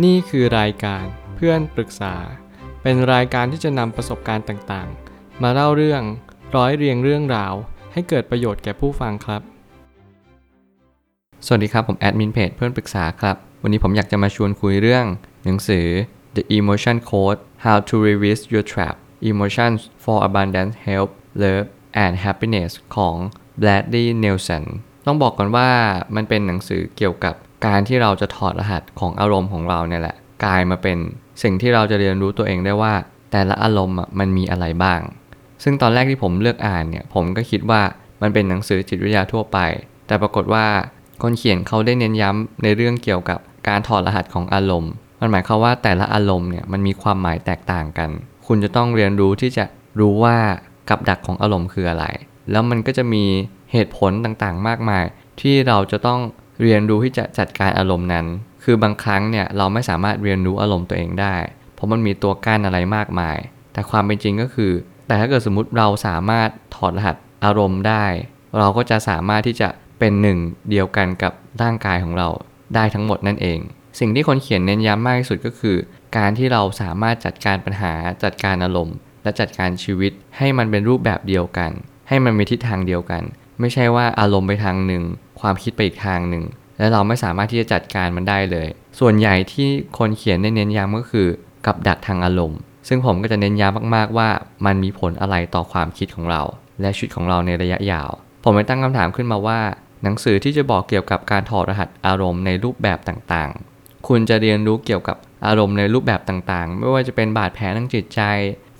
นี่คือรายการเพื่อนปรึกษา เป็นรายการที่จะนำประสบการณ์ต่างๆ มาเล่าเรื่องร้อยเรียงเรื่องราว ให้เกิดประโยชน์แก่ผู้ฟังครับ สวัสดีครับ ผมแอดมินเพจเพื่อนปรึกษาครับ วันนี้ผมอยากจะมาชวนคุยเรื่อง หนังสือ The Emotion Code How to Resist Your Trap Emotions for Abundance Health Love and Happiness ของ Bradley Nelson ต้องบอกก่อนว่ามันเป็นหนังสือเกี่ยวกับ การที่เราจะถอดรหัสของอารมณ์ของเราเนี่ยแหละกลายมาเป็นสิ่งที่เราจะเรียนรู้ตัวเองได้ว่า แต่ละอารมณ์อะมันมีอะไรบ้าง ซึ่งตอนแรกที่ผมเลือกอ่านเนี่ยผมก็คิดว่ามันเป็นหนังสือจิตวิทยาทั่วไป แต่ปรากฏว่าคนเขียนเขาได้เน้นย้ำในเรื่องเกี่ยวกับการถอดรหัสของอารมณ์ มันหมายความว่าแต่ละอารมณ์เนี่ยมันมีความหมายแตกต่างกัน คุณจะต้องเรียนรู้ที่จะรู้ว่ากับดักของอารมณ์คืออะไร แล้วมันก็จะมีเหตุผลต่างๆ มากมาย ที่เราจะต้อง เรียนรู้ที่จะจัดการอารมณ์นั้น คือบางครั้งเนี่ยเราไม่สามารถเรียนรู้อารมณ์ตัวเองได้ เพราะมันมีตัวกั้นอะไรมากมาย แต่ความเป็นจริงก็คือ แต่ถ้าเกิดสมมติเราสามารถถอดรหัสอารมณ์ได้ เราก็จะสามารถที่จะเป็นหนึ่งเดียวกันกับร่างกายของเราได้ทั้งหมดนั่นเอง สิ่งที่คนเขียนเน้นย้ำมากที่สุดก็คือ การที่เราสามารถจัดการปัญหา จัดการอารมณ์ และจัดการชีวิต ให้มันเป็นรูปแบบเดียวกัน ให้มันมีทิศทางเดียวกัน ไม่ใช่ว่าอารมณ์ไปทางหนึ่งความคิดไปอีกทางหนึ่ง และเราไม่สามารถที่จะจัดการมันได้เลย ส่วนใหญ่ที่คนเขียนเน้นย้ำก็คือ กับดักทางอารมณ์ ซึ่งผมก็จะเน้นย้ำมากๆว่า มันมีผลอะไรต่อความคิดของเรา และชีวิตของเราในระยะยาว ผมเลยตั้งคำถามขึ้นมาว่า หนังสือที่จะบอกเกี่ยวกับการถอดรหัสอารมณ์ในรูปแบบต่างๆ คุณจะเรียนรู้เกี่ยวกับอารมณ์ในรูปแบบต่างๆ ไม่ว่าจะเป็นบาดแผลทางจิตใจ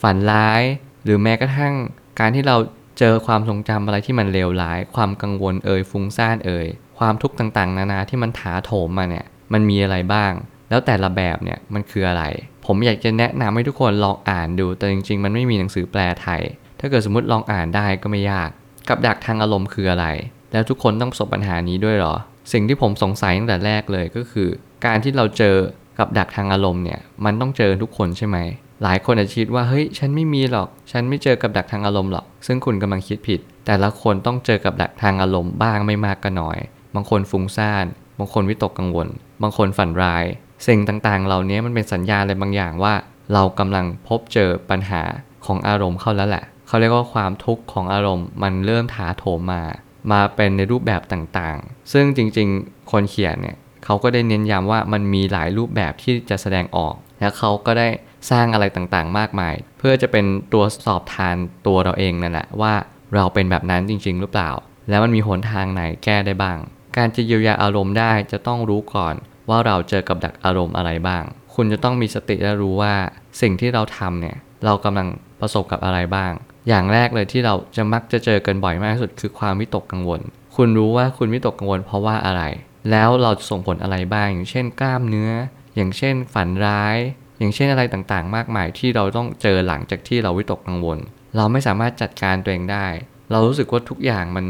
ฝันร้าย หรือแม้กระทั่งการที่เรา เจอความทรงจำอะไรที่มันเลวร้าย ความกังวลเอ่ยฟุ้งซ่านเอ่ยความทุกข์ต่างๆ นานาที่มันถาโถมมาเนี่ยมันมีอะไรบ้าง แล้วแต่ละแบบเนี่ยมันคืออะไร ผมอยากจะแนะนำให้ทุกคนลองอ่านดู แต่จริงๆ มันไม่มีหนังสือแปลไทย ถ้าเกิดสมมติลองอ่านได้ก็ไม่ยาก กับดักทางอารมณ์คืออะไร แล้วทุกคนต้องประสบปัญหานี้ด้วยเหรอ สิ่งที่ผมสงสัยตั้งแต่แรกเลยก็คือ การที่เราเจอกับดักทางอารมณ์เนี่ยมันต้องเจอทุกคนใช่ไหม หลายคนอาจจะคิดว่าเฮ้ยฉันไม่มีหรอก ฉันไม่เจอกับดักทางอารมณ์หรอก ซึ่งคุณกำลังคิดผิด แต่ละคนต้องเจอกับดักทางอารมณ์บ้างไม่มากก็น้อย บางคนฟุ้งซ่าน บางคนวิตกกังวล บางคนฝันร้าย สิ่งต่างๆ เหล่านี้มันเป็นสัญญาณอะไรบางอย่างว่า เรากำลังพบเจอปัญหาของอารมณ์เข้าแล้วแหละ เขาเรียกว่าความทุกข์ของอารมณ์ มันเริ่มถาโถมมา มาเป็นในรูปแบบต่างๆ ซึ่งจริงๆ คนเขียนเนี่ยเขาก็ได้เน้นย้ำว่ามันมีหลายรูปแบบที่จะแสดงออก และเขาก็ได้ สร้างอะไรต่างๆ มากมาย เพื่อจะเป็นตัวสอบทานตัวเราเองนั่นแหละว่าเราเป็นแบบนั้นจริง ๆ หรือเปล่า แล้วมันมีหนทางไหนแก้ได้บ้าง การจะเยียวยาอารมณ์ได้จะต้องรู้ก่อนว่าเราเจอกับดักอารมณ์อะไรบ้าง คุณจะต้องมีสติและรู้ว่าสิ่งที่เราทำเนี่ยเรากำลังประสบกับอะไรบ้าง อย่างแรกเลยที่เราจะมักจะเจอกันบ่อยมากที่สุดคือความวิตกกังวล คุณรู้ว่าคุณวิตกกังวลเพราะว่าอะไร แล้วเราจะส่งผลอะไรบ้าง อย่างเช่น กล้ามเนื้อ อย่างเช่น ฝันร้าย อย่างเช่นอะไรต่างๆ มากมายที่เราต้องเจอหลังจากที่เราวิตกกังวล เราไม่สามารถจัดการตัวเองได้ เรารู้สึกว่าทุกอย่างมัน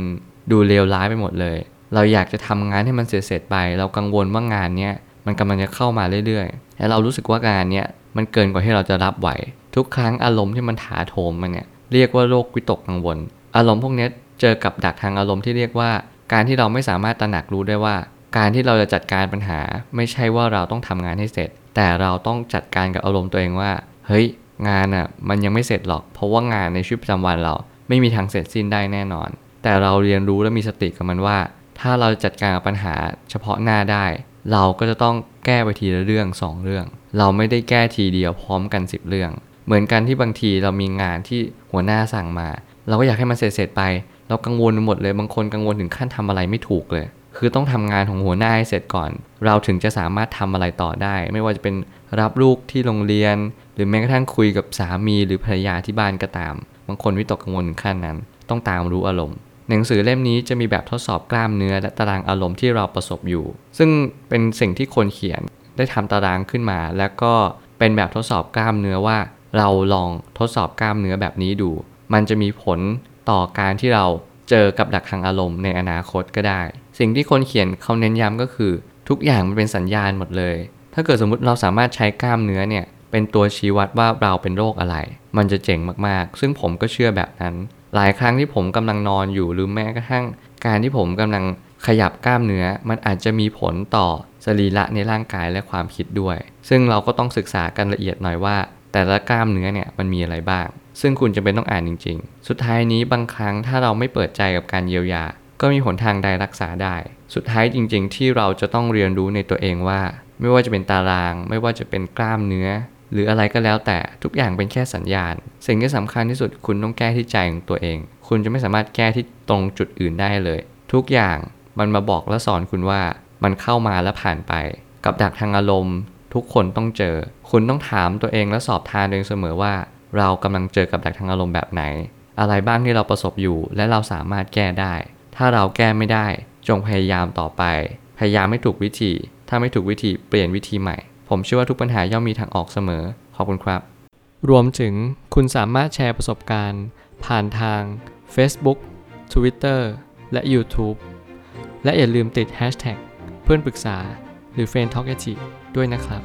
ดูเลวร้ายไปหมดเลย เราอยากจะทำงานให้มันเสร็จๆไป เรากังวลว่างานเนี้ยมันกำลังจะเข้ามาเรื่อยๆและเรารู้สึกว่างานเนี้ยมันเกินกว่าที่เราจะรับไหว ทุกครั้งอารมณ์ที่มันถาโถมมาเนี่ยเรียกว่าโรควิตกกังวล อารมณ์พวกนี้เจอกับดักทางอารมณ์ที่เรียกว่า การที่เราไม่สามารถตระหนักรู้ได้ว่า การที่เราจะจัดการปัญหา ไม่ใช่ว่าเราต้องทำงานให้เสร็จ แต่เราต้องจัดการกับอารมณ์ตัวเองว่า เฮ้ย งานอะมันยังไม่เสร็จหรอก เพราะว่างานในชีวิตประจำวันเราไม่มีทางเสร็จสิ้นได้แน่นอน แต่เราเรียนรู้และมีสติกับมันว่า ถ้าเราจัดการกับปัญหาเฉพาะหน้าได้ เราก็จะต้องแก้ไปทีละเรื่องสองเรื่อง เราไม่ได้แก้ทีเดียวพร้อมกัน 10 เรื่อง เหมือนกันที่บางทีเรามีงานที่หัวหน้าสั่งมา เราก็อยากให้มันเสร็จๆไป เรากังวลหมดเลย บางคนกังวลถึงขั้นทำอะไรไม่ถูกเลย คือต้องทำงานของหัวหน้าให้เสร็จก่อน เราถึงจะสามารถทำอะไรต่อได้ ไม่ว่าจะเป็นรับลูกที่โรงเรียน หรือแม้กระทั่งคุยกับสามีหรือภรรยาที่บ้านก็ตาม บางคนวิตกกังวลถึงขั้นนั้น ต้องตามรู้อารมณ์ หนังสือเล่มนี้จะมีแบบทดสอบกล้ามเนื้อและตารางอารมณ์ที่เราประสบอยู่ ซึ่งเป็นสิ่งที่คนเขียนได้ทำตารางขึ้นมา แล้วก็เป็นแบบทดสอบกล้ามเนื้อว่า เราลองทดสอบกล้ามเนื้อแบบนี้ดู มันจะมีผลต่อการที่เราเจอกับดักทางอารมณ์ในอนาคตก็ได้ สิ่งที่คนเขียนเขาเน้นย้ำก็คือ ทุกอย่างมันเป็นสัญญาณหมดเลย ถ้าเกิดสมมติเราสามารถใช้กล้ามเนื้อเนี่ยเป็นตัวชี้วัดว่าเราเป็นโรคอะไร มันจะเจ๋งมากๆ ซึ่งผมก็เชื่อแบบนั้น หลายครั้งที่ผมกำลังนอนอยู่หรือแม้กระทั่ง การที่ผมกำลังขยับกล้ามเนื้อ มันอาจจะมีผลต่อสรีระในร่างกายและความคิดด้วย ซึ่งเราก็ต้องศึกษากันละเอียดหน่อยว่า แต่ละกล้ามเนื้อเนี่ยมันมีอะไรบ้าง ซึ่งคุณจะเป็นต้องอ่านจริง ๆ สุดท้ายนี้บางครั้งถ้าเราไม่เปิดใจกับการเยียวยา ก็มีหนทางใดรักษาได้ สุดท้ายจริง ๆ ที่เราจะต้องเรียนรู้ในตัวเองว่า ไม่ว่าจะเป็นตาราง ไม่ว่าจะเป็นกล้ามเนื้อ หรืออะไรก็แล้วแต่ทุกอย่างเป็นแค่สัญญาณ สิ่งที่สำคัญที่สุดคุณต้องแก้ที่ใจของตัวเอง คุณจะไม่สามารถแก้ที่ตรงจุดอื่นได้เลย ทุกอย่างมันมาบอกและสอนคุณว่ามันเข้ามาแล้วผ่านไป กับดักทางอารมณ์ ทุกคนต้องเจอ คุณต้องถามตัวเองและสอบทานตัวเองเสมอว่า เรากำลังเจอกับดักทางอารมณ์แบบไหน อะไรบ้างที่เราประสบอยู่และเราสามารถแก้ได้ ถ้าเราแก้ไม่ได้ จงพยายามต่อไป พยายามไม่ถูกวิธี ถ้าไม่ถูกวิธีเปลี่ยนวิธีใหม่ ผมเชื่อว่าทุกปัญหาย่อมมีทางออกเสมอ ขอบคุณครับ รวมถึงคุณสามารถแชร์ประสบการณ์ ผ่านทาง Facebook Twitter และ YouTube และอย่าลืมติด Hashtag เพื่อนปรึกษาหรือ f r ร e n d t a l k ด้วยนะครับ